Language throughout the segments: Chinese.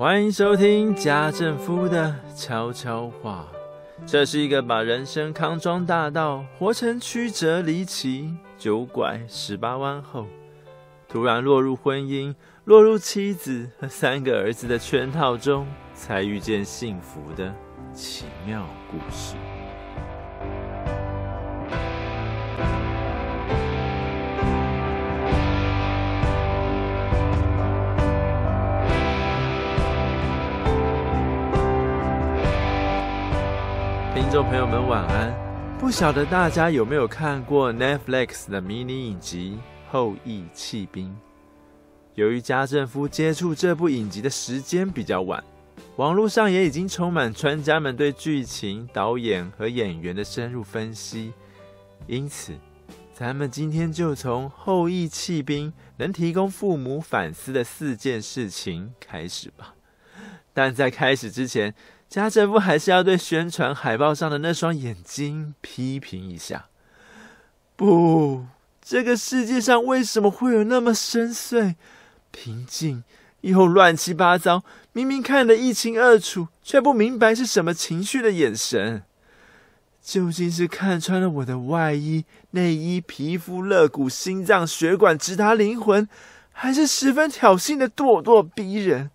欢迎收听家政夫的悄悄话。这是一个把人生康庄大道活成曲折离奇、九拐十八弯后，突然落入婚姻、落入妻子和三个儿子的圈套中，才遇见幸福的奇妙故事。听众朋友们，晚安。不晓得大家有没有看过 Netflix 的迷你影集《后翼弃兵》？由于家政夫接触这部影集的时间比较晚，网络上也已经充满专家们对剧情、导演和演员的深入分析。因此，咱们今天就从《后翼弃兵》能提供父母反思的四件事情开始吧。但在开始之前，家政夫还是要对宣传海报上的那双眼睛批评一下。不，这个世界上为什么会有那么深邃、平静又乱七八糟，明明看得一清二楚，却不明白是什么情绪的眼神？究竟是看穿了我的外衣、内衣、皮肤、肋骨、心脏、血管直达灵魂，还是十分挑衅的咄咄逼人？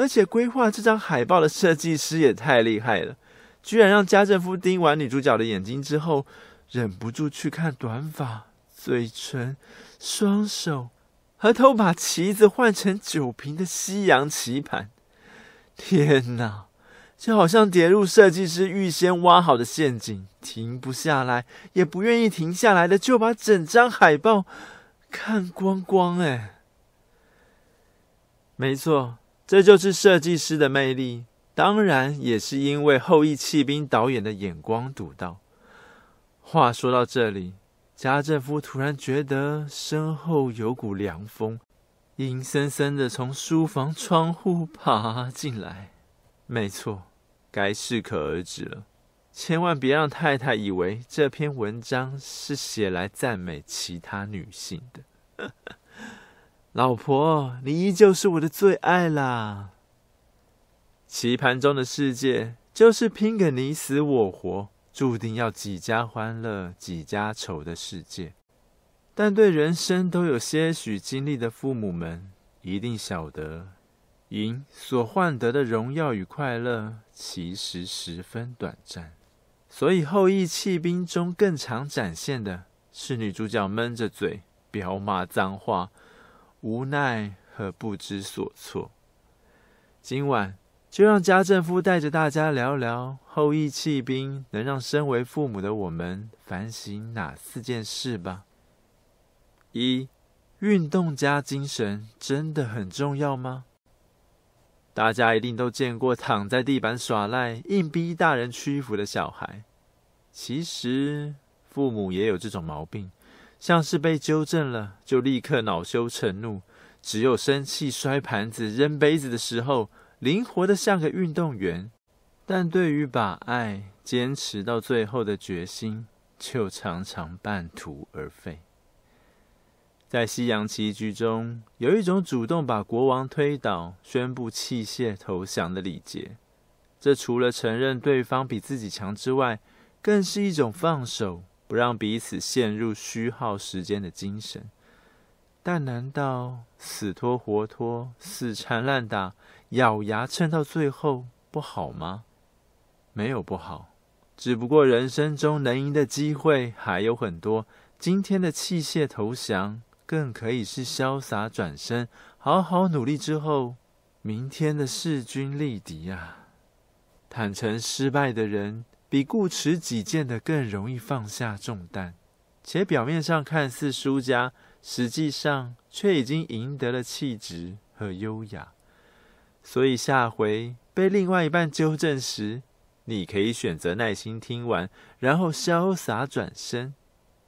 而且规划这张海报的设计师也太厉害了，居然让家政夫盯完女主角的眼睛之后，忍不住去看短发、嘴唇、双手，和偷把棋子换成酒瓶的西洋棋盘。天哪，就好像跌入设计师预先挖好的陷阱，停不下来，也不愿意停下来的，就把整张海报看光光。哎，没错。这就是设计师的魅力，当然也是因为《后羿弃兵》导演的眼光独到。话说到这里，家政夫突然觉得身后有股凉风，阴森森的从书房窗户爬进来。没错，该适可而止了，千万别让太太以为这篇文章是写来赞美其他女性的。老婆，你依旧是我的最爱啦。棋盘中的世界就是拼个你死我活，注定要几家欢乐几家愁的世界。但对人生都有些许经历的父母们，一定晓得，赢所换得的荣耀与快乐，其实十分短暂。所以后羿弃兵中更常展现的是女主角闷着嘴，飙骂脏话。无奈和不知所措。今晚就让家政夫带着大家聊聊后羿弃兵，能让身为父母的我们反省哪四件事吧。一、运动加精神真的很重要吗？大家一定都见过躺在地板耍赖、硬逼大人屈服的小孩。其实父母也有这种毛病。像是被纠正了，就立刻恼羞成怒。只有生气、摔盘子、扔杯子的时候，灵活的像个运动员。但对于把爱坚持到最后的决心，就常常半途而废。在西洋棋局中，有一种主动把国王推倒、宣布弃械投降的礼节。这除了承认对方比自己强之外，更是一种放手。不让彼此陷入虚耗时间的精神，但难道死拖活拖、死缠烂打、咬牙撑到最后不好吗？没有不好，只不过人生中能赢的机会还有很多。今天的弃械投降，更可以是潇洒转身，好好努力之后，明天的势均力敌啊！坦诚失败的人。比固持己见的更容易放下重担，且表面上看似输家，实际上却已经赢得了气质和优雅。所以下回被另外一半纠正时，你可以选择耐心听完，然后潇洒转身，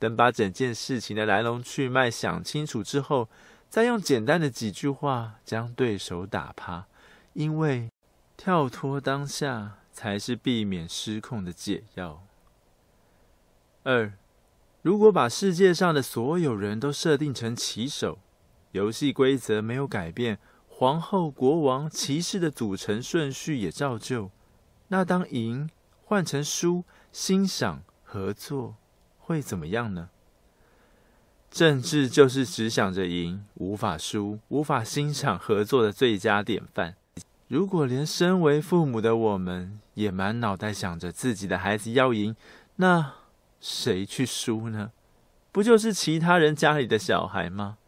等把整件事情的来龙去脉想清楚之后，再用简单的几句话将对手打趴。因为跳脱当下。才是避免失控的解药。二，如果把世界上的所有人都设定成棋手，游戏规则没有改变，皇后、国王、骑士的组成顺序也照旧。那当赢换成输，欣赏、合作，会怎么样呢？政治就是只想着赢，无法输，无法欣赏合作的最佳典范。如果连身为父母的我们也满脑袋想着自己的孩子要赢，那谁去输呢？不就是其他人家里的小孩吗？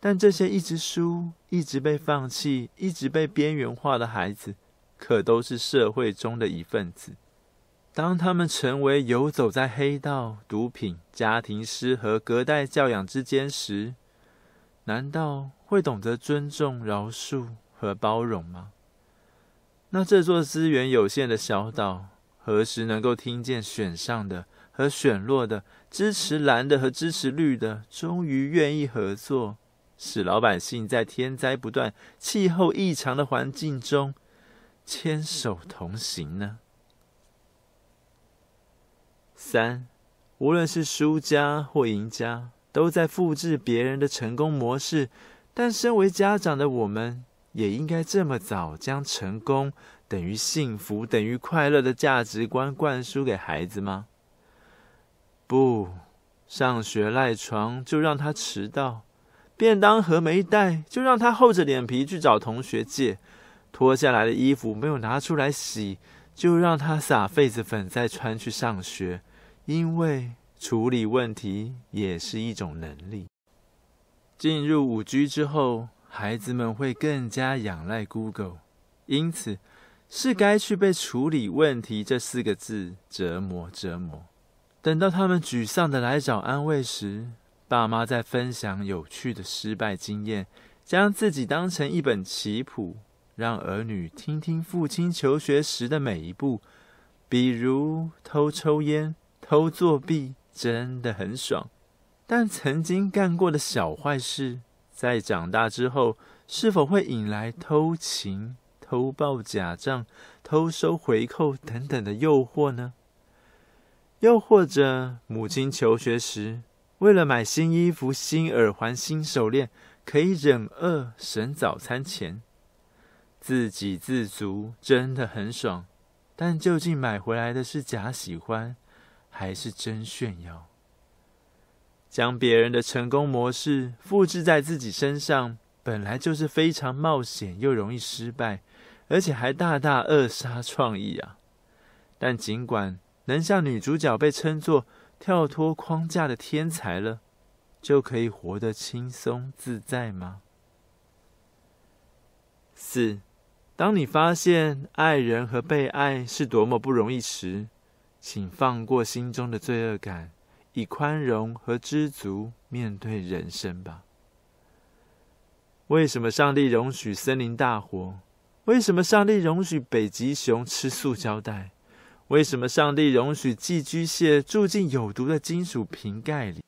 但这些一直输、一直被放弃、一直被边缘化的孩子，可都是社会中的一份子。当他们成为游走在黑道、毒品、家庭失和、隔代教养之间时，难道会懂得尊重、饶恕和包容吗？那这座资源有限的小岛，何时能够听见选上的和选落的、支持蓝的和支持绿的，终于愿意合作，使老百姓在天灾不断、气候异常的环境中牵手同行呢？三，无论是输家或赢家，都在复制别人的成功模式。但身为家长的我们，也应该这么早将成功等于幸福等于快乐的价值观灌输给孩子吗？不，上学赖床就让他迟到，便当盒没带就让他厚着脸皮去找同学借，脱下来的衣服没有拿出来洗，就让他撒痱子粉再穿去上学，因为处理问题也是一种能力。进入五 G 之后，孩子们会更加仰赖 Google，因此是该去被处理问题这四个字折磨折磨。等到他们沮丧的来找安慰时，爸妈在分享有趣的失败经验，将自己当成一本棋谱。让儿女听听父亲求学时的每一步，比如偷抽烟、偷作弊，真的很爽。但曾经干过的小坏事，在长大之后，是否会引来偷情、偷报假账、偷收回扣等等的诱惑呢？又或者，母亲求学时，为了买新衣服、新耳环、新手链，可以忍饿省早餐钱。自给自足真的很爽，但究竟买回来的是假喜欢，还是真炫耀？将别人的成功模式复制在自己身上，本来就是非常冒险又容易失败，而且还大大扼杀创意啊！但尽管能像女主角被称作跳脱框架的天才了，就可以活得轻松自在吗？四。当你发现爱人和被爱是多么不容易时，请放过心中的罪恶感，以宽容和知足面对人生吧。为什么上帝容许森林大火？为什么上帝容许北极熊吃塑胶袋？为什么上帝容许寄居蟹住进有毒的金属瓶盖里？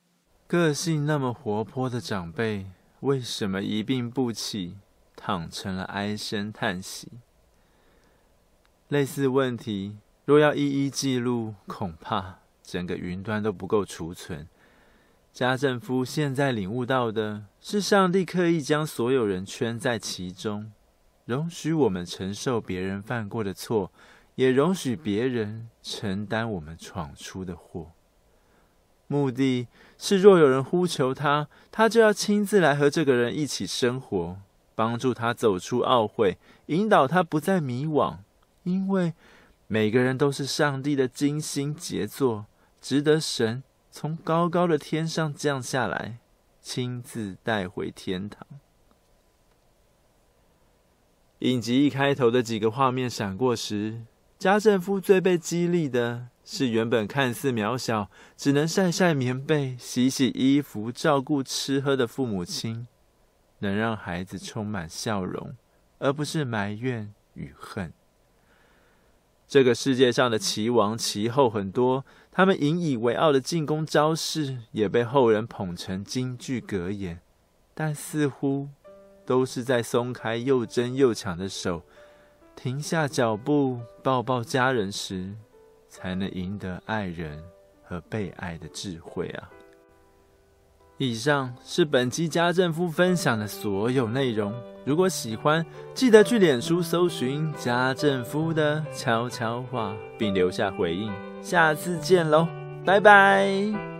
个性那么活泼的长辈，为什么一病不起？躺成了唉声叹息。类似问题若要一一记录，恐怕整个云端都不够储存。家政夫现在领悟到的是，上帝刻意将所有人圈在其中，容许我们承受别人犯过的错，也容许别人承担我们闯出的祸。目的是，若有人呼求他，他就要亲自来和这个人一起生活。帮助他走出懊悔，引导他不再迷惘，因为每个人都是上帝的精心杰作，值得神从高高的天上降下来，亲自带回天堂。影集一开头的几个画面闪过时，家政夫最被激励的是原本看似渺小，只能晒晒棉被、洗洗衣服、照顾吃喝的父母亲。能让孩子充满笑容，而不是埋怨与恨。这个世界上的齐王齐后很多，他们引以为傲的进攻招式也被后人捧成京剧格言，但似乎都是在松开又争又抢的手，停下脚步，抱抱家人时，才能赢得爱人和被爱的智慧啊！以上是本期家政夫分享的所有内容。如果喜欢，记得去脸书搜寻家政夫的悄悄话，并留下回应。下次见喽，拜拜。